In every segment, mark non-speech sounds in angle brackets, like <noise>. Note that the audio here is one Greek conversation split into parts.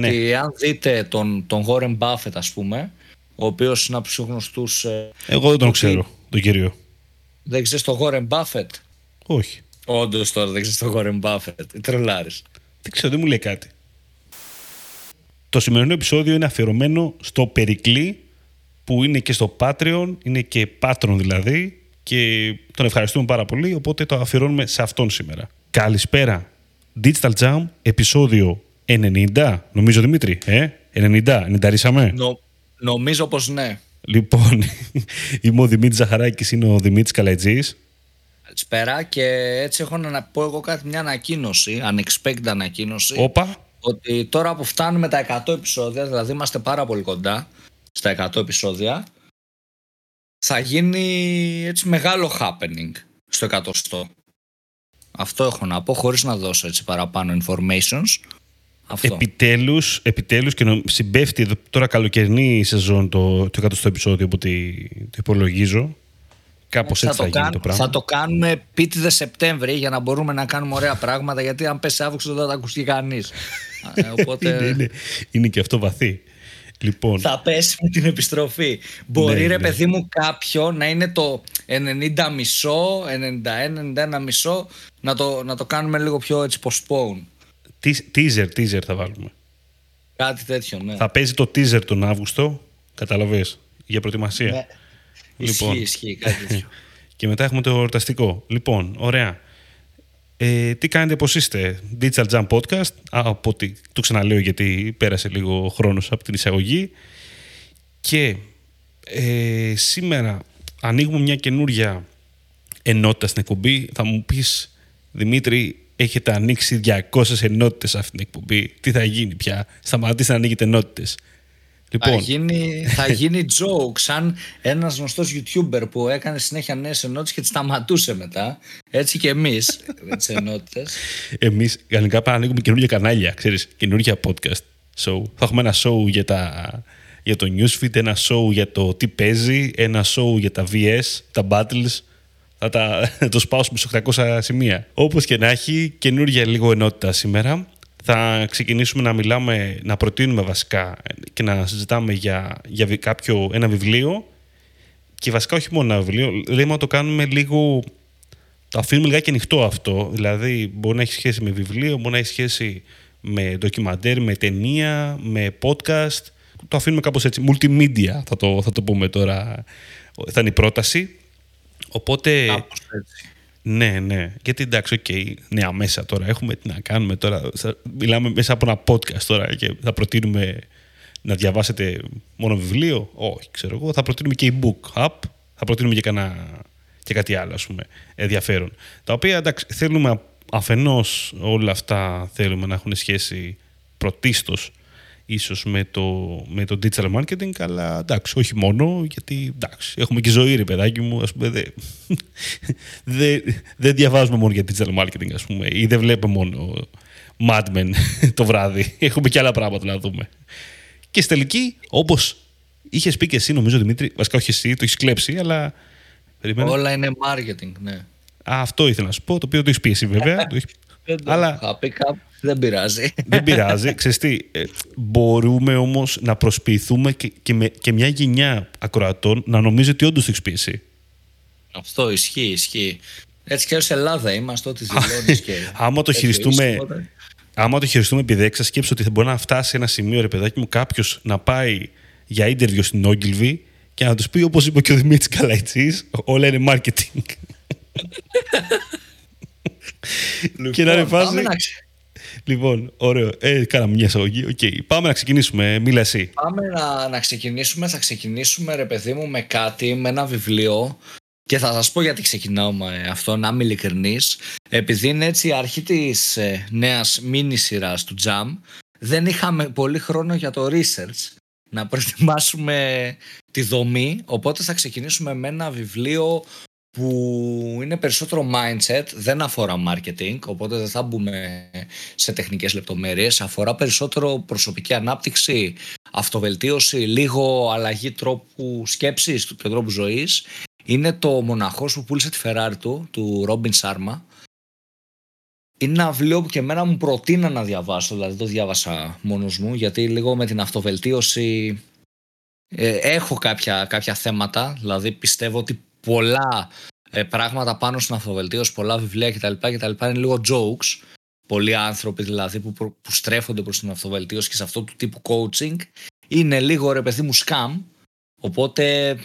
Ναι. Και αν δείτε τον, τον Warren Buffett, ας πούμε, ο οποίος είναι από τους γνωστούς... ε, Εγώ δεν τον ότι- ξέρω, τον κύριο. Δεν ξέρεις τον Warren Buffett; Όχι. Όντως τώρα δεν ξέρεις τον Warren Buffett. Τρελάρης. Δεν ξέρω, δεν μου λέει κάτι. Το σημερινό επεισόδιο είναι αφιερωμένο στο Περικλή που είναι και στο Patreon, είναι και Patron δηλαδή και τον ευχαριστούμε πάρα πολύ, οπότε το αφιερώνουμε σε αυτόν σήμερα. Καλησπέρα. Digital Jam, επεισόδιο 90, νομίζω Δημήτρη, ε; 90, 90 Νο, νομίζω πως ναι. Λοιπόν, <laughs> είμαι ο Δημήτρης Ζαχαράκης, είναι ο Δημήτρης Καλατζής. Καλησπέρα και έτσι έχω να πω εγώ κάτι μια ανακοίνωση, unexpected ανακοίνωση. Όπα, ότι τώρα που φτάνουμε τα 100 επεισόδια, δηλαδή είμαστε πάρα πολύ κοντά στα 100 επεισόδια, θα γίνει έτσι μεγάλο happening στο 100. Αυτό έχω να πω χωρίς να δώσω έτσι παραπάνω informations. Αυτό. Επιτέλους, επιτέλους και νο- συμπέφτει εδώ τώρα καλοκαιρινή σεζόν το, το 100 επεισόδιο από ό,τι το υπολογίζω. Κάπως έτσι θα, γίνει κάν- το πράγμα. θα το κάνουμε επίτηδε Σεπτέμβρη για να μπορούμε να κάνουμε ωραία πράγματα γιατί αν πέσει Αύγουστο δεν θα τα ακούσει κανείς. <laughs> οπότε είναι, είναι, είναι και αυτό βαθύ. Λοιπόν, θα πέσει με την επιστροφή. Μπορεί Ναι, ρε ναι. παιδί μου κάποιο να είναι το 90 μισό, 91, 91 μισό να το, να το κάνουμε λίγο πιο έτσι postpone. Τε- teaser, teaser θα βάλουμε. Κάτι τέτοιο, ναι. Θα παίζει το teaser τον Αύγουστο, καταλαβες, για προετοιμασία. Ναι. Λοιπόν. Ισχύει, ισχύει κάτι τέτοιο. <laughs> Και μετά έχουμε το εορταστικό. Λοιπόν, ωραία. Ε, τι κάνετε πως είστε, Digital Jam Podcast, Α, από ότι το ξαναλέω γιατί πέρασε λίγο χρόνος από την εισαγωγή. Και ε, σήμερα ανοίγουμε μια καινούρια ενότητα στην εκπομπή. Θα μου πεις, Δημήτρη, έχετε ανοίξει 200 ενότητες αυτή την εκπομπή. Τι θα γίνει πια, σταματήστε να ανοίγετε ενότητες. Θα Λοιπόν, γίνει, θα γίνει joke σαν ένας γνωστός YouTuber που έκανε συνέχεια νέες ενότητες και τις σταματούσε μετά. Έτσι και εμείς με τις ενότητες. Εμείς γενικά πάμε να ανοίγουμε καινούργια κανάλια, ξέρεις, καινούργια podcast. So, θα έχουμε ένα show για, τα, για το newsfeed, ένα show για το τι παίζει, ένα show για τα VS, τα battles. Θα τα θα το σπάσουμε σε 800 σημεία. Όπως και να έχει, καινούργια λίγο ενότητα σήμερα. Θα ξεκινήσουμε να μιλάμε, να προτείνουμε βασικά και να συζητάμε για, για βι- κάποιο, ένα βιβλίο και βασικά όχι μόνο ένα βιβλίο, λέμε να το κάνουμε λίγο το αφήνουμε λιγάκι ανοιχτό αυτό. Δηλαδή, μπορεί να έχει σχέση με βιβλίο, μπορεί να έχει σχέση με ντοκιμαντέρ, με ταινία, με podcast. Το αφήνουμε κάπως έτσι. Multimedia θα το, θα το πούμε τώρα. Θα είναι η πρόταση. Οπότε, Κάπως έτσι. ναι, ναι. Γιατί εντάξει, οκ, νέα μέσα τώρα έχουμε. Τι να κάνουμε τώρα. Θα- μιλάμε μέσα από ένα podcast τώρα και θα προτείνουμε να διαβάσετε μόνο βιβλίο. Όχι, ξέρω εγώ. Θα προτείνουμε και e-book app. Θα προτείνουμε και, κανένα, και κάτι άλλο, ας πούμε, ενδιαφέρον. Τα οποία, εντάξει, θέλουμε αφενός όλα αυτά θέλουμε να έχουν σχέση πρωτίστως ίσως με το, με το digital marketing, αλλά εντάξει, όχι μόνο, γιατί εντάξει, έχουμε και ζωή ρε παιδάκι μου, ας πούμε, δεν <laughs> δεν δεν διαβάζουμε μόνο για digital marketing, ας πούμε, ή δεν βλέπουμε μόνο Mad Men <laughs> το βράδυ. Έχουμε και άλλα πράγματα να δούμε. Και στη τελική, όπως είχες πει και εσύ, νομίζω, Δημήτρη, βασικά όχι εσύ, το έχεις κλέψει, αλλά... Περιμένω. Όλα είναι marketing, ναι. Α, αυτό ήθελα να σου πω, το οποίο το έχεις πει εσύ βέβαια. το έχεις- <laughs> Δεν το Αλλά είχα πει κάπου. Δεν πειράζει. δεν πειράζει. Ξέρεις τι, ε, μπορούμε όμως να προσποιηθούμε και, και, με, και μια γενιά ακροατών να νομίζει ότι όντως το έχεις πει εσύ. Αυτό ισχύει, ισχύει. Έτσι και ως Ελλάδα είμαστε, ό,τι δηλώνεις και... <laughs> Άμα το τέτοιο χειριστούμε, είσαι, οπότε- άμα το χειριστούμε επί δέξα, σκέψου ότι θα μπορεί να φτάσει ένα σημείο, ρε παιδάκι μου, κάποιος να πάει για interview στην Ogilvy και να τους πει, όπως είπε και ο Δημήτρης Καλαϊτσής, όλα είναι marketing. <laughs> και να είναι Λοιπόν, φάση. πάμε να ξε- Λοιπόν, ωραίο. Ε, κάναμε μια εισαγωγή. Οκ. Πάμε να ξεκινήσουμε. Μίλα εσύ. Πάμε να, να ξεκινήσουμε. Θα ξεκινήσουμε, ρε παιδί μου, με κάτι, με ένα βιβλίο. Και θα σας πω γιατί ξεκινάω με αυτό, να είμαι ειλικρινής. Επειδή είναι έτσι η αρχή της ε, νέας μίνι σειράς του Jam, δεν είχαμε πολύ χρόνο για το research να προετοιμάσουμε τη δομή, οπότε θα ξεκινήσουμε με ένα βιβλίο που είναι περισσότερο mindset, δεν αφορά marketing, οπότε δεν θα μπούμε σε τεχνικές λεπτομέρειες, αφορά περισσότερο προσωπική ανάπτυξη, αυτοβελτίωση, λίγο αλλαγή τρόπου σκέψης του και τρόπου ζωής. Είναι το μοναχός που πούλησε τη Ferrari του, του Robin Sharma. είναι ένα βιβλίο που και εμένα μου προτείνα να διαβάσω, δηλαδή το διάβασα μόνος μου, γιατί λίγο με την αυτοβελτίωση ε, έχω κάποια, κάποια θέματα, δηλαδή πιστεύω ότι πολλά ε, πράγματα πάνω στην αυτοβελτίωση, πολλά βιβλία κτλ. κτλ είναι λίγο jokes. Πολλοί άνθρωποι δηλαδή που, που στρέφονται προς την αυτοβελτίωση και σε αυτό του τύπου coaching είναι λίγο ρε παιδί μου scam, οπότε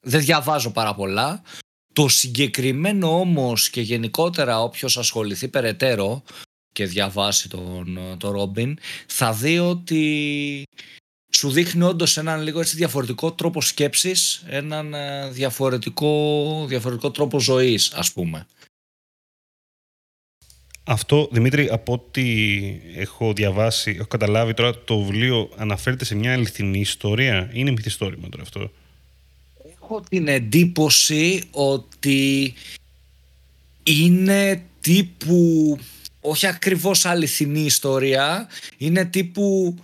δεν διαβάζω πάρα πολλά. Το συγκεκριμένο όμως και γενικότερα όποιος ασχοληθεί περαιτέρω και διαβάσει τον, τον Ρόμπιν θα δει ότι σου δείχνει όντως έναν λίγο έτσι διαφορετικό τρόπο σκέψης, έναν ε, διαφορετικό, διαφορετικό τρόπο ζωής ας πούμε. Αυτό, Δημήτρη, από ό,τι έχω διαβάσει, έχω καταλάβει τώρα, το βιβλίο αναφέρεται σε μια αληθινή ιστορία. Είναι μυθιστόρημα τώρα αυτό; Έχω την εντύπωση ότι είναι τύπου όχι ακριβώς αληθινή ιστορία είναι τύπου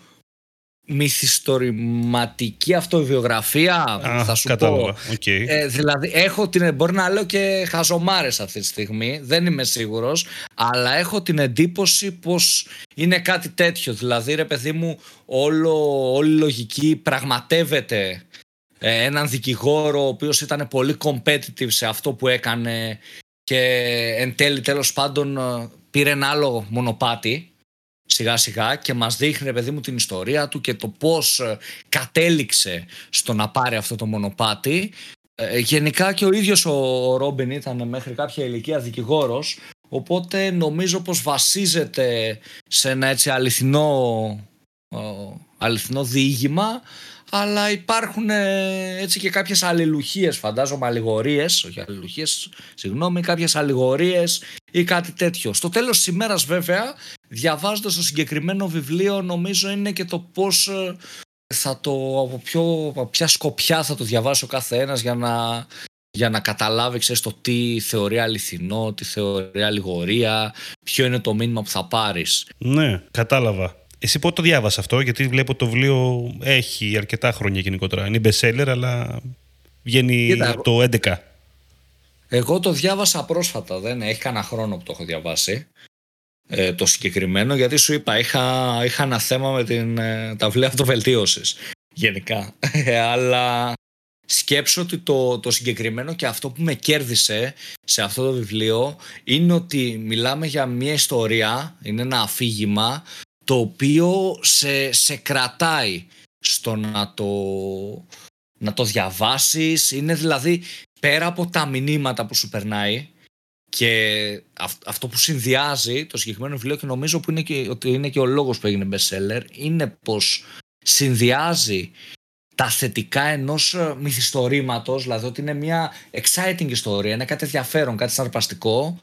μυθιστορηματική αυτοβιογραφία θα σου κατάλαβα. πω. Ε, δηλαδή έχω την μπορεί να λέω και χαζομάρες αυτή τη στιγμή δεν είμαι σίγουρος αλλά έχω την εντύπωση πως είναι κάτι τέτοιο. Δηλαδή ρε παιδί μου όλο, όλη η λογική πραγματεύεται ε, έναν δικηγόρο ο οποίος ήταν πολύ competitive σε αυτό που έκανε και εν τέλει τέλος πάντων ε, πήρε ένα άλλο μονοπάτι σιγά σιγά και μας δείχνει παιδί μου την ιστορία του και το πώς ε, κατέληξε στο να πάρει αυτό το μονοπάτι. Γενικά και ο ίδιος ο Ρόμπιν ήταν μέχρι κάποια ηλικία δικηγόρος οπότε νομίζω πως βασίζεται σε ένα έτσι αληθινό αληθινό διήγημα αλλά υπάρχουν ε, έτσι και κάποιες αλληλουχίες φαντάζομαι αλληγορίες, όχι αλληλουχίες, συγγνώμη, κάποιες αλληγορίες ή κάτι τέτοιο. Στο τέλος της ημέρας βέβαια, διαβάζοντας το συγκεκριμένο βιβλίο νομίζω είναι και το πώς ε, θα το, από, ποιο, ποια σκοπιά θα το διαβάσει ο κάθε ένας για να, για να καταλάβει ξέρεις, το τι θεωρεί αληθινό, τι θεωρεί αλληγορία, ποιο είναι το μήνυμα που θα πάρεις. Ναι, κατάλαβα. Εσύ πότε το διάβασα αυτό, γιατί βλέπω το βιβλίο έχει αρκετά χρόνια γενικότερα. Είναι bestseller, αλλά βγαίνει από το 11. Εγώ το διάβασα πρόσφατα, δεν έχει κανένα χρόνο που το έχω διαβάσει. Ε, το συγκεκριμένο, γιατί σου είπα, είχα, είχα ένα θέμα με την, ε, τα βιβλία αυτοβελτίωσης. Γενικά. Ε, αλλά σκέψω ότι το, το συγκεκριμένο και αυτό που με κέρδισε σε αυτό το βιβλίο είναι ότι μιλάμε για μια ιστορία, είναι ένα αφήγημα το οποίο σε, σε κρατάει στο να το, να το διαβάσεις. Είναι δηλαδή πέρα από τα μηνύματα που σου περνάει και αυτό που συνδυάζει το συγκεκριμένο βιβλίο και νομίζω που είναι και, ότι είναι και ο λόγος που έγινε bestseller είναι πως συνδυάζει τα θετικά ενός μυθιστορήματος, δηλαδή ότι είναι μια exciting ιστορία, είναι κάτι ενδιαφέρον, κάτι συναρπαστικό,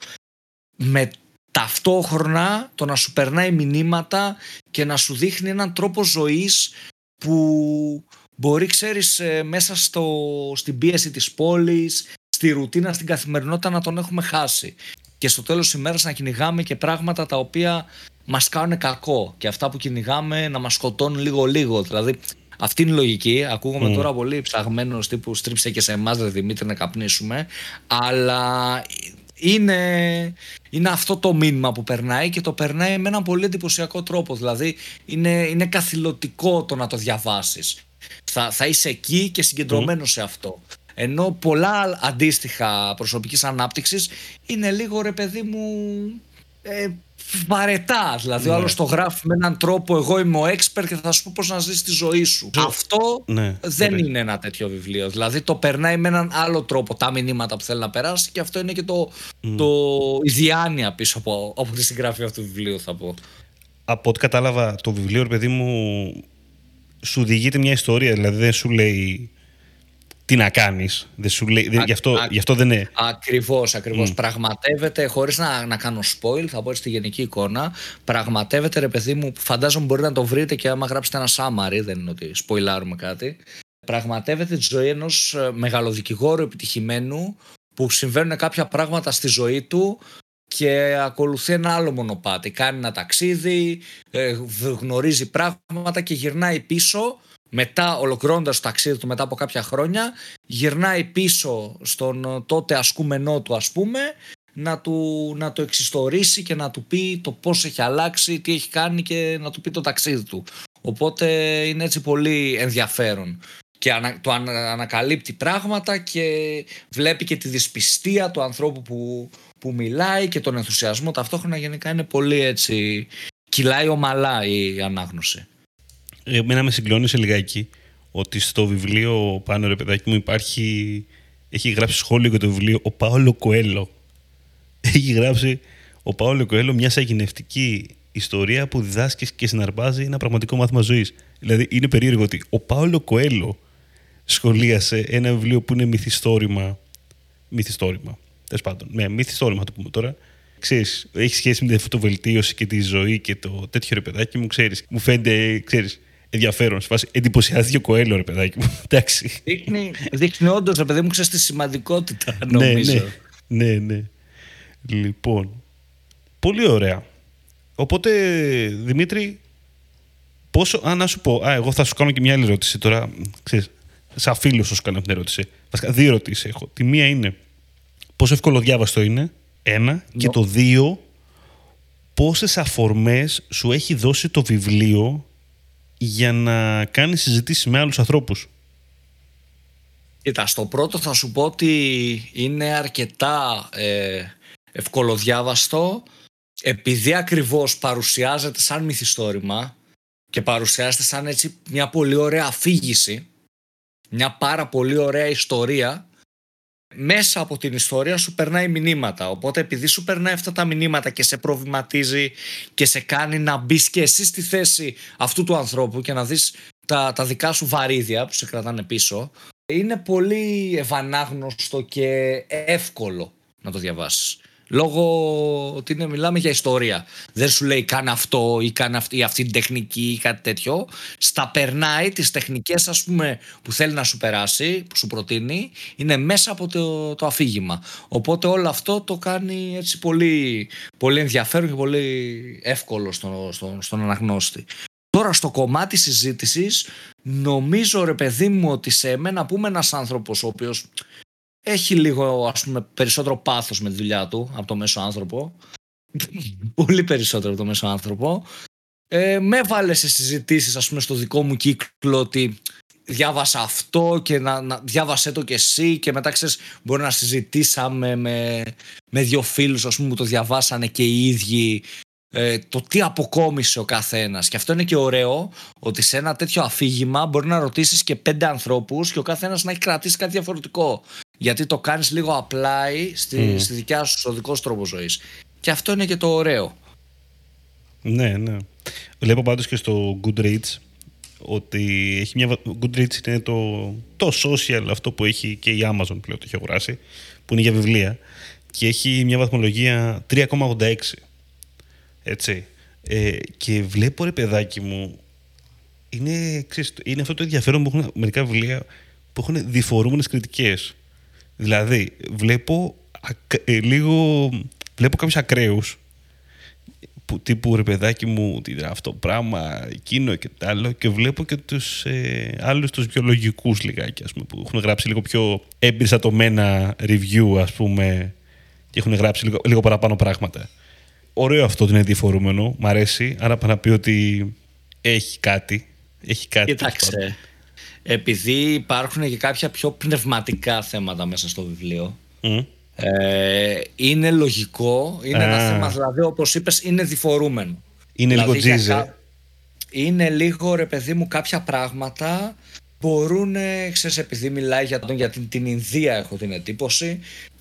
με ταυτόχρονα το να σου περνάει μηνύματα και να σου δείχνει έναν τρόπο ζωής που μπορεί ξέρεις ε, μέσα στο, στην πίεση της πόλης, στη ρουτίνα, στην καθημερινότητα να τον έχουμε χάσει και στο τέλος της ημέρας να κυνηγάμε και πράγματα τα οποία μας κάνουν κακό και αυτά που κυνηγάμε να μας σκοτώνουν λίγο λίγο δηλαδή αυτή είναι η λογική. Ακούγομαι mm. τώρα πολύ ψαγμένος τύπου στρίψε και σε εμάς, Δημήτρη, να καπνίσουμε. Αλλά είναι, είναι αυτό το μήνυμα που περνάει και το περνάει με έναν πολύ εντυπωσιακό τρόπο. Δηλαδή είναι, είναι καθηλωτικό το να το διαβάσεις. Θα, θα είσαι εκεί και συγκεντρωμένος σε αυτό. Ενώ πολλά αντίστοιχα προσωπικής ανάπτυξης είναι λίγο ρε παιδί μου ε, βαρετά. Δηλαδή, ναι. ο άλλος το γράφει με έναν τρόπο. Εγώ είμαι ο expert και θα σου πω πώς να ζεις τη ζωή σου. Αυτό ναι, δεν είναι ένα τέτοιο βιβλίο. Δηλαδή, το περνάει με έναν άλλο τρόπο τα μηνύματα που θέλει να περάσει και αυτό είναι και το, το, η διάνοια πίσω από, από τη συγγραφή αυτού του βιβλίου, θα πω. Από ό,τι κατάλαβα, το βιβλίο, ρε παιδί μου, σου διηγείται μια ιστορία. Δηλαδή, δεν σου λέει τι να κάνεις. Γι, αυτό, γι' αυτό δεν είναι. Ακριβώς, ακριβώς. Mm. Πραγματεύεται, χωρίς να, να κάνω spoil, θα πω στη γενική εικόνα. Πραγματεύεται, ρε παιδί μου, φαντάζομαι μπορεί να το βρείτε και άμα γράψετε ένα summary, δεν είναι ότι σποιλάρουμε κάτι. Πραγματεύεται τη ζωή ενός ε, μεγαλοδικηγόρου επιτυχημένου που συμβαίνουν κάποια πράγματα στη ζωή του και ακολουθεί ένα άλλο μονοπάτι. Κάνει ένα ταξίδι, ε, γνωρίζει πράγματα και γυρνάει πίσω μετά ολοκληρώνοντας το ταξίδι του μετά από κάποια χρόνια, γυρνάει πίσω στον τότε ασκούμενό του, ας πούμε, να, του, να το εξιστορήσει και να του πει το πώς έχει αλλάξει, τι έχει κάνει και να του πει το ταξίδι του. Οπότε είναι έτσι πολύ ενδιαφέρον και ανα, το ανακαλύπτει πράγματα και βλέπει και τη δυσπιστία του ανθρώπου που, που μιλάει και τον ενθουσιασμό ταυτόχρονα γενικά είναι πολύ έτσι κυλάει ομαλά η ανάγνωση. Εμένα με συγκλώνησε λιγάκι ότι στο βιβλίο πάνω ρε παιδάκι μου υπάρχει έχει γράψει σχόλιο για το βιβλίο ο Πάολο Κοέλο έχει γράψει ο Πάολο Κοέλο μια σαγηνευτική ιστορία που διδάσκεις και συναρπάζει ένα πραγματικό μάθημα ζωής. Δηλαδή είναι περίεργο ότι ο Πάολο Κοέλο σχολίασε ένα βιβλίο που είναι μυθιστόρημα. Μυθιστόρημα. Τέλος πάντων. Ναι, μυθιστόρημα το πούμε τώρα. Ξέρεις, έχει σχέση με την αυτοβελτίωση και τη ζωή και το τέτοιο ρε παιδάκι μου, ξέρεις, μου φαίνεται, ξέρεις, ενδιαφέρον. Σε φάση εντυπωσιάστηκε ο Κοέλο, ρε παιδάκι μου. <laughs> Εντάξει. Δείχνει, δείχνει όντως, ρε παιδί μου, ξέρεις τη σημαντικότητα, νομίζω. Ναι, ναι, ναι, ναι. Λοιπόν, πολύ ωραία. Οπότε, Δημήτρη, πόσο. Α, να σου πω. Α, εγώ θα σου κάνω και μια άλλη ερώτηση τώρα. Ξέρεις, σαν φίλος σου κάνω την ερώτηση. Βασικά, δύο ερωτήσεις έχω. Τη μία είναι πόσο εύκολο διάβαστο είναι. Ένα. Και το δύο, πόσες αφορμές σου έχει δώσει το βιβλίο για να κάνει συζητήσει με άλλους ανθρώπους. Κοίτα, στο πρώτο θα σου πω ότι είναι αρκετά ε, ευκολοδιάβαστο επειδή ακριβώς παρουσιάζεται σαν μυθιστόρημα και παρουσιάζεται σαν έτσι μια πολύ ωραία αφήγηση μια πάρα πολύ ωραία ιστορία μέσα από την ιστορία σου περνάει μηνύματα. Οπότε επειδή σου περνάει αυτά τα μηνύματα και σε προβληματίζει και σε κάνει να μπεις και εσύ στη θέση αυτού του ανθρώπου και να δεις τα, τα δικά σου βαρύδια που σε κρατάνε πίσω είναι πολύ ευανάγνωστο και εύκολο να το διαβάσεις Λόγω ότι είναι, μιλάμε για ιστορία. Δεν σου λέει κάνε αυτό ή κάνε αυτή, ή αυτή την τεχνική ή κάτι τέτοιο. Στα περνάει τις τεχνικές ας πούμε που θέλει να σου περάσει, που σου προτείνει, είναι μέσα από το, το αφήγημα. Οπότε όλο αυτό το κάνει έτσι πολύ, πολύ ενδιαφέρον και πολύ εύκολο στο, στο, στον αναγνώστη. Τώρα στο κομμάτι συζήτησης νομίζω ρε παιδί μου ότι σε μένα που είμαι ένας άνθρωπος ο οποίος έχει λίγο ας πούμε περισσότερο πάθος με τη δουλειά του από το μέσο άνθρωπο <laughs> πολύ περισσότερο από το μέσο άνθρωπο ε, με έβαλε σε συζητήσεις ας πούμε στο δικό μου κύκλο ότι διάβασα αυτό και να, να διάβασέ το και εσύ και μετά ξέρεις μπορεί να συζητήσαμε με, με δύο φίλους ας πούμε που το διαβάσανε και οι ίδιοι ε, το τι αποκόμισε ο καθένας. Και αυτό είναι και ωραίο ότι σε ένα τέτοιο αφήγημα μπορεί να ρωτήσεις και πέντε ανθρώπους και ο καθένας να έχει κρατήσει κάτι διαφορετικό. Γιατί το κάνεις λίγο απλά στη, στη δικιά σου, στο δικό σου τρόπο ζωής. Και αυτό είναι και το ωραίο. Ναι, ναι. Βλέπω πάντως και στο Goodreads ότι έχει μια. Goodreads είναι το, το social αυτό που έχει και η Amazon πλέον το έχει αγοράσει, που είναι για βιβλία. Και έχει μια βαθμολογία 3,86 έτσι. Ε, και βλέπω ρε παιδάκι μου, είναι, ξέρεις, είναι αυτό το ενδιαφέρον που έχουν μερικά βιβλία που έχουν διφορούμενες κριτικές. Δηλαδή, βλέπω ε, λίγο, βλέπω κάποιους ακραίους που, τύπου ρε παιδάκι μου αυτό το πράγμα, εκείνο και το άλλο και βλέπω και τους ε, άλλους τους βιολογικούς λιγάκι ας πούμε, που έχουν γράψει λίγο πιο εμπεριστατωμένα review ας πούμε και έχουν γράψει λίγο, λίγο παραπάνω πράγματα ωραίο αυτό ότι είναι διαφορούμενο. Μ' αρέσει. Άρα πάει να πει ότι έχει κάτι. Έχει κάτι. Κοίταξε. Επειδή υπάρχουν και κάποια πιο πνευματικά θέματα μέσα στο βιβλίο. Ε, είναι λογικό. Είναι ένα θέμα, δηλαδή, όπως είπες, είναι διφορούμενο. Είναι δηλαδή, λίγο τζίζε. Είναι λίγο, ρε παιδί μου, κάποια πράγματα μπορούν, ξέρεις, επειδή μιλάει για, τον, για την, την Ινδία έχω την εντύπωση,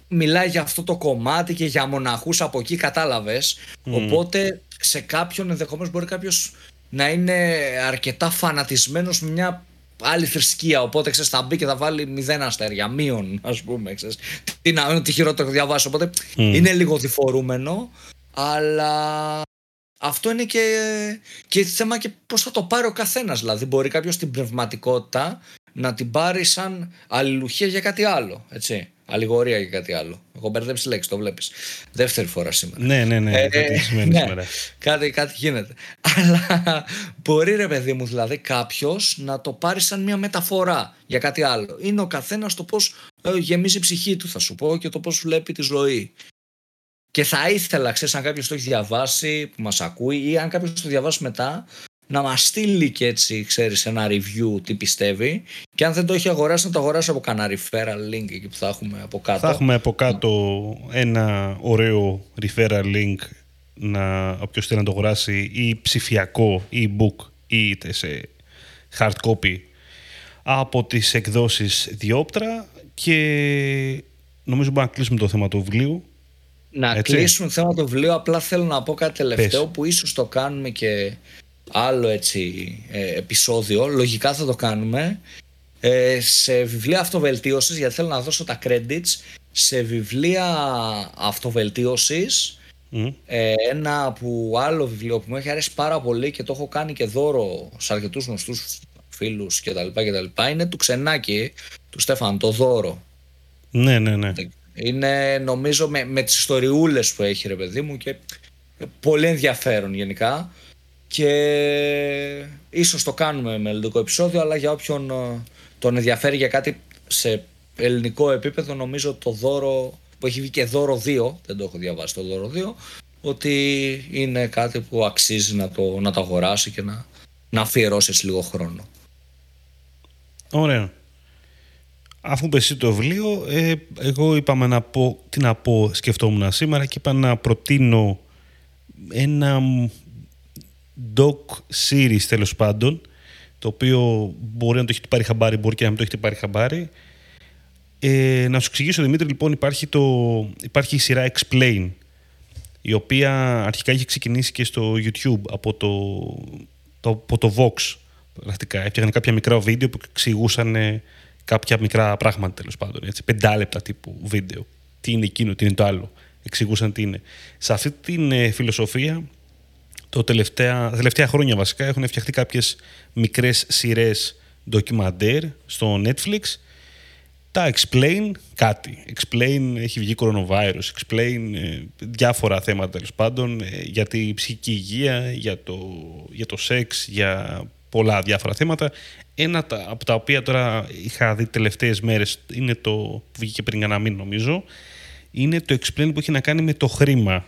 μιλάει για αυτό το κομμάτι και για μοναχούς από εκεί, κατάλαβες. Οπότε σε κάποιον ενδεχομένως μπορεί κάποιος να είναι αρκετά φανατισμένος με μια άλλη θρησκεία. Οπότε ξέρεις, θα μπει και θα βάλει μηδέν αστέρια, μείον, ας πούμε. Ξέρεις. Τι, να, τι χειρότερο διαβάσει. Οπότε είναι λίγο διφορούμενο, αλλά αυτό είναι και, και θέμα και πώς θα το πάρει ο καθένας. Δηλαδή, μπορεί κάποιος την πνευματικότητα να την πάρει σαν αλληλουχία για κάτι άλλο. Έτσι. Αλληγορία για κάτι άλλο. Έχω μπερδέψει λέξη, το βλέπεις. Δεύτερη φορά σήμερα. Ναι, ναι, ναι. Ε, κάτι σημαίνει ναι, σήμερα. Κάτι, κάτι γίνεται. Αλλά μπορεί ρε παιδί μου, δηλαδή κάποιος να το πάρει σαν μια μεταφορά για κάτι άλλο. Είναι ο καθένας το πώς ε, γεμίζει η ψυχή του, θα σου πω, και το πώς βλέπει τη ζωή. και θα ήθελα, ξέρεις, αν κάποιος το έχει διαβάσει, που μας ακούει ή αν κάποιος το διαβάσει μετά, να μας στείλει και έτσι, ξέρεις, ένα review τι πιστεύει και αν δεν το έχει αγοράσει να το αγοράσει από κανένα referral link εκεί που θα έχουμε από κάτω. Θα έχουμε από κάτω ένα ωραίο referral link να όποιος θέλει να το αγοράσει ή ψηφιακό e-book ή είτε σε hard copy από τις εκδόσεις Διόπτρα και νομίζω μπορούμε να κλείσουμε το θέμα του βιβλίου. Να Έτσι. κλείσουμε το θέμα του βιβλίου, απλά θέλω να πω κάτι τελευταίο που ίσως το κάνουμε και άλλο έτσι ε, επεισόδιο, λογικά θα το κάνουμε. Ε, σε βιβλία αυτοβελτίωσης, γιατί θέλω να δώσω τα credits, σε βιβλία αυτοβελτίωσης ε, ένα που άλλο βιβλίο που μου έχει αρέσει πάρα πολύ και το έχω κάνει και δώρο σε αρκετούς γνωστούς φίλους κτλ. κτλ είναι του Ξενάκη, του Στέφαν, το δώρο. Ναι, ναι, ναι. Είναι νομίζω με, με τις ιστοριούλες που έχει ρε παιδί μου και πολύ ενδιαφέρον γενικά και ίσως το κάνουμε με ελληνικό επεισόδιο αλλά για όποιον ε, τον ενδιαφέρει για κάτι σε ελληνικό επίπεδο νομίζω το δώρο που έχει βγει και δώρο 2, δεν το έχω διαβάσει το δώρο 2, ότι είναι κάτι που αξίζει να το, να το αγοράσει και να, να αφιερώσεις λίγο χρόνο. Ωραία. Αφού πέσει το βιβλίο, ε, εγώ είπαμε να πω, τι να πω σκεφτόμουν σήμερα και είπα να προτείνω ένα doc series τέλος πάντων, το οποίο μπορεί να το έχετε πάρει χαμπάρι, μπορεί και να μην το έχετε πάρει χαμπάρι, ε, να σου εξηγήσω, Δημήτρη, λοιπόν, υπάρχει, το, υπάρχει η σειρά Explain, η οποία αρχικά είχε ξεκινήσει και στο YouTube από το, το, από το Vox. Πρακτικά έφτιαχνε κάποια μικρά βίντεο που εξηγούσαν κάποια μικρά πράγματα τέλος πάντων. Έτσι, πεντάλεπτα τύπου βίντεο. Τι είναι εκείνο, τι είναι το άλλο. Εξηγούσαν τι είναι. Σε αυτή την ε, φιλοσοφία, το τελευταία, τα τελευταία χρόνια βασικά έχουν φτιαχτεί κάποιες μικρές σειρές ντοκιμαντέρ στο Netflix τα explain κάτι. Explain έχει βγει coronavirus, explain ε, διάφορα θέματα τέλος πάντων ε, για τη ψυχική υγεία, για το, για το σεξ, για πολλά διάφορα θέματα. Ένα από τα οποία τώρα είχα δει τελευταίες μέρες είναι το που βγήκε πριν ένα μήνα νομίζω είναι το explain που έχει να κάνει με το χρήμα.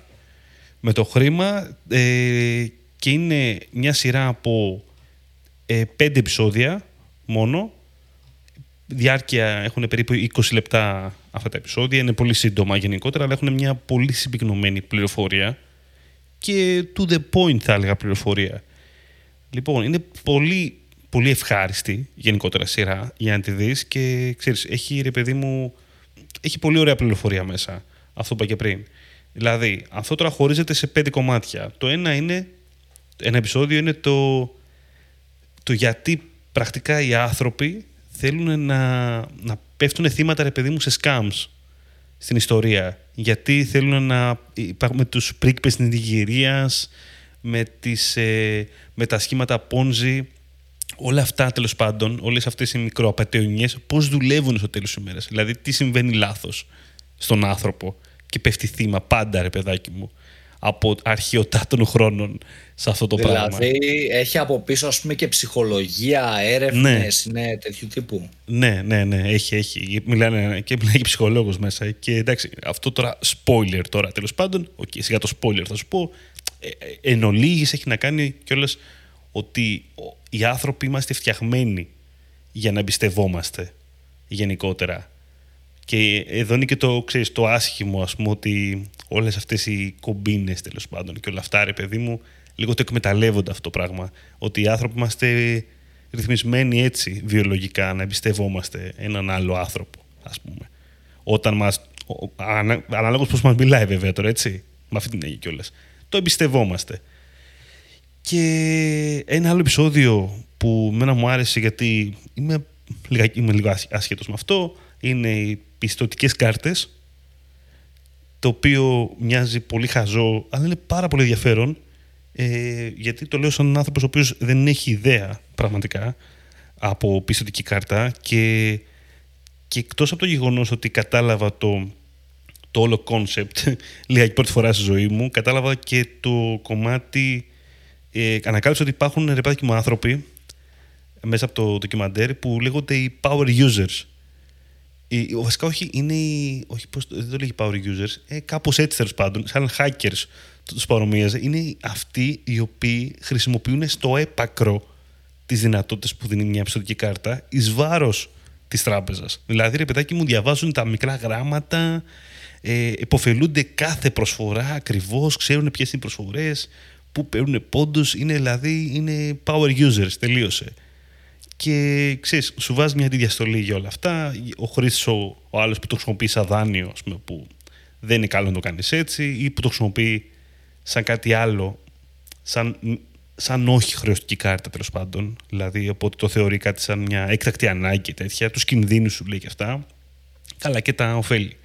Με το χρήμα ε, και είναι μια σειρά από ε, πέντε επεισόδια μόνο διάρκεια έχουν περίπου 20 λεπτά αυτά τα επεισόδια. Είναι πολύ σύντομα γενικότερα, αλλά έχουν μια πολύ συμπυκνωμένη πληροφορία και to the point θα έλεγα πληροφορία. Λοιπόν, είναι πολύ, πολύ ευχάριστη γενικότερα σειρά για να τη δεις και ξέρεις, έχει ρε παιδί μου, έχει πολύ ωραία πληροφορία μέσα. Αυτό που είπα και πριν. Δηλαδή, αυτό τώρα χωρίζεται σε πέντε κομμάτια. Το ένα είναι, ένα επεισόδιο είναι το, το γιατί πρακτικά οι άνθρωποι θέλουν να, να πέφτουν θύματα, ρε παιδί μου, σε scams στην ιστορία. Γιατί θέλουν να υπάρχουν με τους πρίκπες της Νιγηρίας, με, τις, ε, με τα σχήματα Ponzi, όλα αυτά τέλος πάντων, όλες αυτές οι μικροαπατεωνιές, πώς δουλεύουν στο τέλος της ημέρας. Δηλαδή, τι συμβαίνει λάθος στον άνθρωπο και πέφτει θύμα πάντα, ρε παιδάκι μου από αρχαιοτάτων χρόνων σε αυτό το δηλαδή, πράγμα. Δηλαδή έχει από πίσω ας πούμε και ψυχολογία, έρευνες, ναι. ναι, τέτοιου τύπου. Ναι, ναι, ναι, έχει, έχει. Μιλάνε και μιλάει και ψυχολόγος μέσα. Και εντάξει, αυτό τώρα, spoiler τώρα τέλος πάντων, okay, σιγά το spoiler θα σου πω, ε, ε, εν ολίγης έχει να κάνει κιόλας ότι οι άνθρωποι είμαστε φτιαγμένοι για να εμπιστευόμαστε γενικότερα. Και εδώ είναι και το, ξέρεις, το άσχημο, ας πούμε, ότι όλες αυτές οι κομπίνες, τέλος πάντων, και όλα αυτά, ρε παιδί μου, λίγο το εκμεταλλεύονται αυτό το πράγμα. Ότι οι άνθρωποι είμαστε ρυθμισμένοι έτσι, βιολογικά, να εμπιστευόμαστε έναν άλλο άνθρωπο, ας πούμε. Όταν μας, ανα, ανάλογος πώς μας μιλάει βέβαια τώρα, έτσι, με αυτή την έννοια κιόλας. Το εμπιστευόμαστε. Και ένα άλλο επεισόδιο που μένα μου άρεσε γιατί είμαι, είμαι λίγο άσχετος με αυτό, είναι οι πιστοτικές κάρτες το οποίο μοιάζει πολύ χαζό αλλά είναι πάρα πολύ ενδιαφέρον ε, γιατί το λέω σαν άνθρωπος ο οποίος δεν έχει ιδέα πραγματικά από πιστοτική κάρτα και, και εκτός από το γεγονός ότι κατάλαβα το, το όλο concept λίγα και πρώτη φορά στη ζωή μου κατάλαβα και το κομμάτι ε, ανακάλυψα ότι υπάρχουν ρε μου άνθρωποι μέσα από το ντοκιμαντέρ που λέγονται οι power users Η, βασικά όχι, είναι οι, όχι πώς, δεν το λέγει power users, ε, κάπως έτσι τέλος πάντων, σαν hackers τους παρομοίαζε, είναι αυτοί οι οποίοι χρησιμοποιούν στο έπακρο τις δυνατότητες που δίνει μια επιστοτική κάρτα εις βάρος της τράπεζας. Δηλαδή, ρε παιδάκι μου, διαβάζουν τα μικρά γράμματα, ε, υποφελούνται κάθε προσφορά ακριβώς, ξέρουν ποιες είναι οι προσφορές, πού παίρνουν πόντους, είναι δηλαδή είναι power users, τελείωσε. Και ξέρεις, σου βάζει μια αντιδιαστολή για όλα αυτά. Ο χρήστη, ο, ο άλλος που το χρησιμοποιεί σαν δάνειο, ας πούμε, που δεν είναι καλό να το κάνεις έτσι, ή που το χρησιμοποιεί σαν κάτι άλλο, σαν, σαν όχι χρεωστική κάρτα τέλος πάντων. Δηλαδή, οπότε το θεωρεί κάτι σαν μια έκτακτη ανάγκη και τέτοια. Τους κινδύνους σου λέει και αυτά. Καλά, και τα ωφέλη.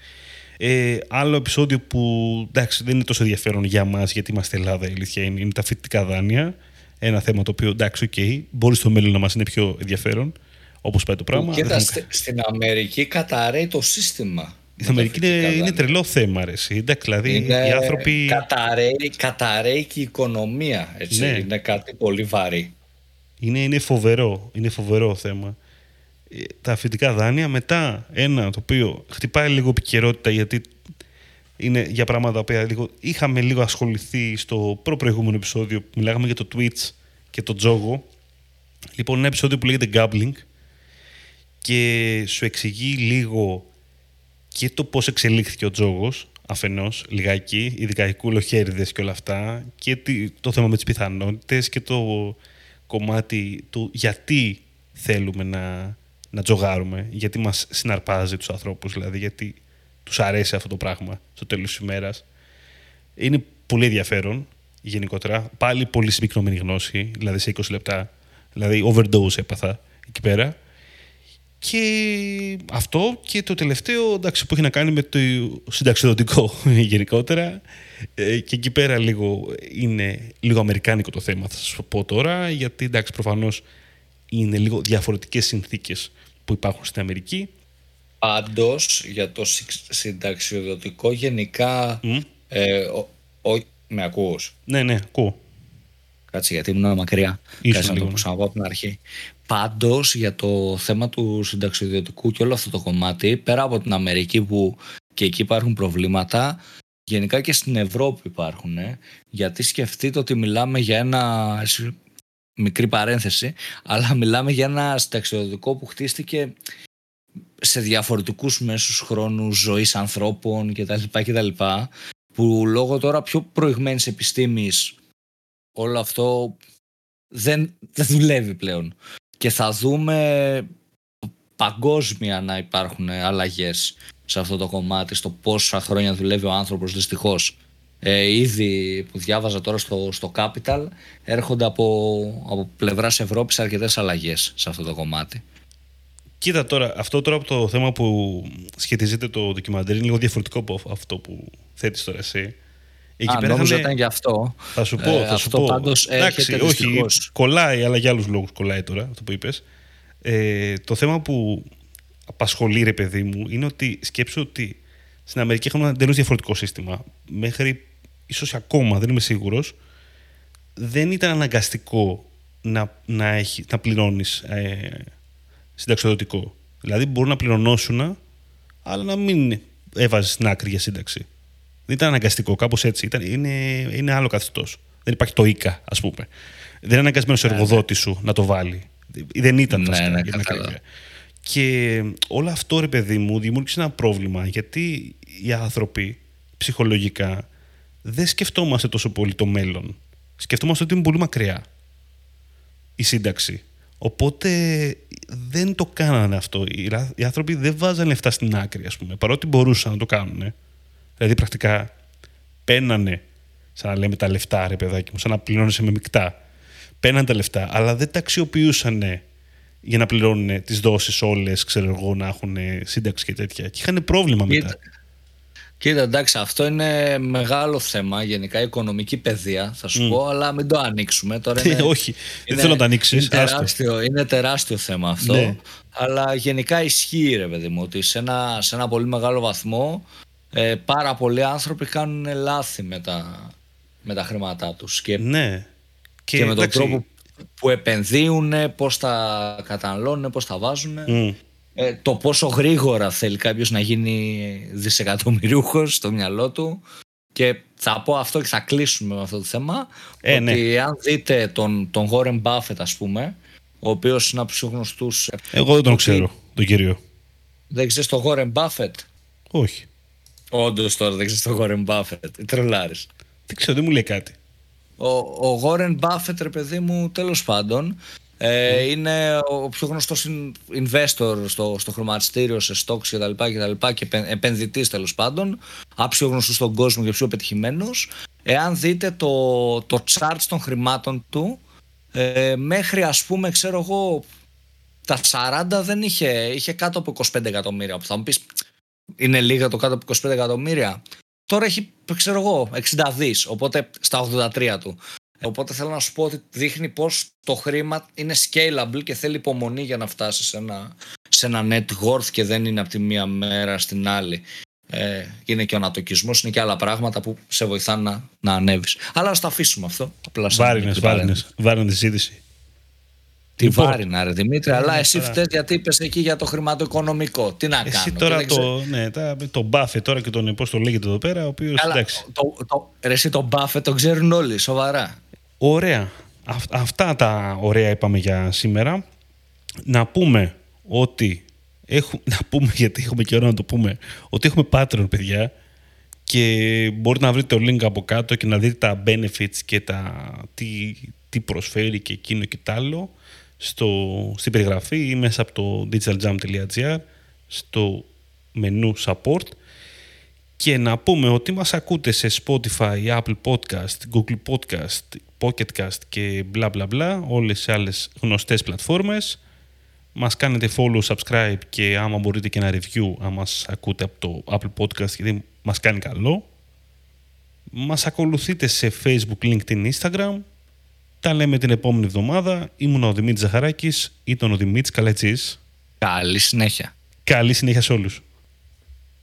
Ε, άλλο επεισόδιο που εντάξει, δεν είναι τόσο ενδιαφέρον για μας, γιατί είμαστε Ελλάδα, η αλήθεια είναι, είναι τα φοιτητικά δάνεια ένα θέμα το οποίο εντάξει, ok, okay, μπορεί στο μέλλον να μας είναι πιο ενδιαφέρον, όπως πάει το πράγμα. Κοίτα, στην Αμερική καταρρέει το σύστημα. Στην Αμερική είναι, είναι τρελό θέμα, ρε, Εντάξει, δηλαδή είναι, οι άνθρωποι. Καταραίει, καταραίει και η οικονομία. Έτσι, ναι. Είναι κάτι πολύ βαρύ. Είναι, είναι, φοβερό, είναι φοβερό θέμα. Ε, τα φοιτικά δάνεια μετά ένα το οποίο χτυπάει λίγο επικαιρότητα γιατί είναι για πράγματα που λίγο, είχαμε λίγο ασχοληθεί στο προ-προηγούμενο επεισόδιο που μιλάγαμε για το Twitch και το τζόγο. Λοιπόν, ένα επεισόδιο που λέγεται Gambling και σου εξηγεί λίγο και το πώς εξελίχθηκε ο τζόγος αφενός, λιγάκι, ειδικά οι κουλοχέριδες και όλα αυτά και το θέμα με τις πιθανότητες και το κομμάτι του γιατί θέλουμε να, να τζογάρουμε, γιατί μας συναρπάζει τους ανθρώπους, δηλαδή γιατί τους αρέσει αυτό το πράγμα στο τέλος της ημέρας. Είναι πολύ ενδιαφέρον γενικότερα. Πάλι πολύ συμπυκνωμένη γνώση, δηλαδή σε 20 λεπτά. Δηλαδή overdose έπαθα εκεί πέρα. Και αυτό και το τελευταίο εντάξει, που έχει να κάνει με το συνταξιδοτικό <laughs> γενικότερα. Ε, και εκεί πέρα λίγο είναι λίγο αμερικάνικο το θέμα θα σας πω τώρα γιατί εντάξει προφανώς είναι λίγο διαφορετικές συνθήκες που υπάρχουν στην Αμερική Πάντως για το συνταξιοδοτικό γενικά ε, ο, με ακούς. Ναι, ναι, ακούω. Κάτσε γιατί ήμουν μακριά. Κάτσε να το ξαναπώ από την αρχή. Πάντως για το θέμα του συνταξιοδοτικού και όλο αυτό το κομμάτι πέρα από την Αμερική που και εκεί υπάρχουν προβλήματα γενικά και στην Ευρώπη υπάρχουν ε, γιατί σκεφτείτε ότι μιλάμε για ένα μικρή παρένθεση αλλά μιλάμε για ένα συνταξιοδοτικό που χτίστηκε σε διαφορετικούς μέσους χρόνους ζωής ανθρώπων κτλ. κτλ που λόγω τώρα πιο προηγμένης επιστήμης όλο αυτό δεν, δεν δουλεύει πλέον. Και θα δούμε παγκόσμια να υπάρχουν αλλαγές σε αυτό το κομμάτι, στο πόσα χρόνια δουλεύει ο άνθρωπος δυστυχώς. Ε, ήδη που διάβαζα τώρα στο, στο Capital έρχονται από, από πλευράς Ευρώπης αρκετές αλλαγές σε αυτό το κομμάτι. Κοίτα τώρα, αυτό τώρα από το θέμα που σχετίζεται το ντοκιμαντέρ είναι λίγο διαφορετικό από αυτό που θέτεις τώρα εσύ. Εκεί Α, πέρα νόμιζα ήταν γι' αυτό. Θα σου πω, ε, θα σου αυτό πω. πάντως Εντάξει, όχι, κολλάει, αλλά για άλλους λόγους κολλάει τώρα, αυτό που είπες. Ε, το θέμα που απασχολεί, ρε παιδί μου, είναι ότι σκέψω ότι στην Αμερική έχουμε ένα εντελώς διαφορετικό σύστημα. Μέχρι ίσως ακόμα, δεν είμαι σίγουρος, δεν ήταν αναγκαστικό να, να, έχει, να πληρώνεις ε, συνταξιοδοτικό. Δηλαδή μπορούν να πληρωνώσουν, αλλά να μην έβαζες στην άκρη για σύνταξη. Δεν ήταν αναγκαστικό, κάπως έτσι. Ήταν, είναι, είναι άλλο καθεστώς. Δεν υπάρχει το ΙΚΑ, ας πούμε. Δεν είναι αναγκασμένος ο ναι, ναι. εργοδότης σου να το βάλει. Δεν ήταν ναι, ναι, Και όλο αυτό, ρε παιδί μου, δημιούργησε ένα πρόβλημα γιατί οι άνθρωποι ψυχολογικά δεν σκεφτόμαστε τόσο πολύ το μέλλον. Σκεφτόμαστε ότι είναι πολύ μακριά η σύνταξη. Οπότε δεν το κάνανε αυτό. Οι άνθρωποι δεν βάζανε λεφτά στην άκρη, ας πούμε, παρότι μπορούσαν να το κάνουν. Δηλαδή, πρακτικά παίρνανε, σαν να λέμε τα λεφτά, ρε παιδάκι μου, σαν να πληρώνεσαι με μεικτά. Παίρνανε τα λεφτά, αλλά δεν τα αξιοποιούσαν για να πληρώνουν τις δόσεις όλες, ξέρω εγώ, να έχουν σύνταξη και τέτοια. Και είχαν πρόβλημα μετά. Κοίτα, εντάξει, αυτό είναι μεγάλο θέμα, γενικά οικονομική παιδεία, θα σου πω, αλλά μην το ανοίξουμε. Τώρα <laughs> είναι, Όχι, δεν θέλω να το ανοίξεις. Είναι, τεράστιο, είναι τεράστιο θέμα αυτό. Ναι. Αλλά γενικά ισχύει, ρε παιδί μου, ότι σε ένα, σε ένα πολύ μεγάλο βαθμό ε, πάρα πολλοί άνθρωποι κάνουν λάθη με τα, με τα χρήματά τους. Και, ναι. Και, με τον τρόπο που επενδύουν, πώς τα καταναλώνουν, πώς τα βάζουν. Ε, το πόσο γρήγορα θέλει κάποιος να γίνει δισεκατομμυριούχος στο μυαλό του και θα πω αυτό και θα κλείσουμε με αυτό το θέμα Ε, ναι. ότι αν δείτε τον, τον Warren Buffett ας πούμε ο οποίος είναι από τους γνωστούς Εγώ δεν τον ότι- ξέρω, τον κύριο. δεν ξέρεις τον Warren Buffett; Όχι. Όντως τώρα δεν ξέρεις τον Warren Buffett τρελάρης Δεν ξέρω, δεν μου λέει κάτι. Ο, ο Warren Buffett, ρε παιδί μου, τέλος πάντων, ε, είναι ο πιο γνωστός in- investor στο, στο χρηματιστήριο, σε stocks και τα λοιπά και, τα λοιπά και επεν- επενδυτής τέλος πάντων, από πιο γνωστός στον κόσμο και πιο πετυχημένος. Εάν δείτε το, το chart των χρημάτων του, ε, μέχρι ας πούμε, ξέρω εγώ, τα 40 δεν είχε, είχε κάτω από 25 εκατομμύρια. Που θα μου πεις, είναι λίγα το κάτω από 25 εκατομμύρια. Τώρα έχει, ξέρω εγώ, 60 δις, οπότε στα 83 του. Οπότε θέλω να σου πω ότι δείχνει πως το χρήμα είναι scalable και θέλει υπομονή για να φτάσει σε ένα, σε ένα net worth και δεν είναι από τη μία μέρα στην άλλη. Ε, είναι και ο ανατοκισμός, είναι και άλλα πράγματα που σε βοηθάνε να, να ανέβεις. Αλλά ας το αφήσουμε αυτό. Απλά σαν Βάρινες, μικρή παρένθεση. βάρινες. Βάρινες τη ζήτηση. Τι Λοιπόν. βάρινα ρε Δημήτρη, αλλά εσύ τώρα. φταίς γιατί είπες εκεί για το χρηματοοικονομικό. Τι να κάνω. Εσύ και τώρα δεν ξέρω- το, ναι, τα, το Buffett τώρα και τον, πώς το λέγεται εδώ πέρα, ο οποίος, Καλά, εντάξει. το, το, ρε, εσύ τον Buffett τον ξέρουν όλοι, σοβαρά. Ωραία. Αυ- αυτά τα ωραία είπαμε για σήμερα. Να πούμε ότι έχουμε, <laughs> να πούμε γιατί έχουμε καιρό να το πούμε ότι έχουμε Patreon παιδιά και μπορείτε να βρείτε το link από κάτω και να δείτε τα benefits και τα, τι, τι προσφέρει και εκείνο και τ' άλλο στο, στην περιγραφή ή μέσα από το digitaljam.gr στο μενού support και να πούμε ότι μας ακούτε σε Spotify, Apple Podcast, Google Podcast, Pocket Cast και μπλα μπλα μπλα, όλες οι άλλες γνωστές πλατφόρμες. Μας κάνετε follow, subscribe και άμα μπορείτε και ένα review αν μας ακούτε από το Apple Podcast γιατί μας κάνει καλό. Μας ακολουθείτε σε Facebook, LinkedIn, Instagram. Τα λέμε την επόμενη εβδομάδα. Ήμουν ο Δημήτρης Ζαχαράκης, ήταν ο Δημήτρης Καλετζής. Καλή συνέχεια. Καλή συνέχεια σε όλους.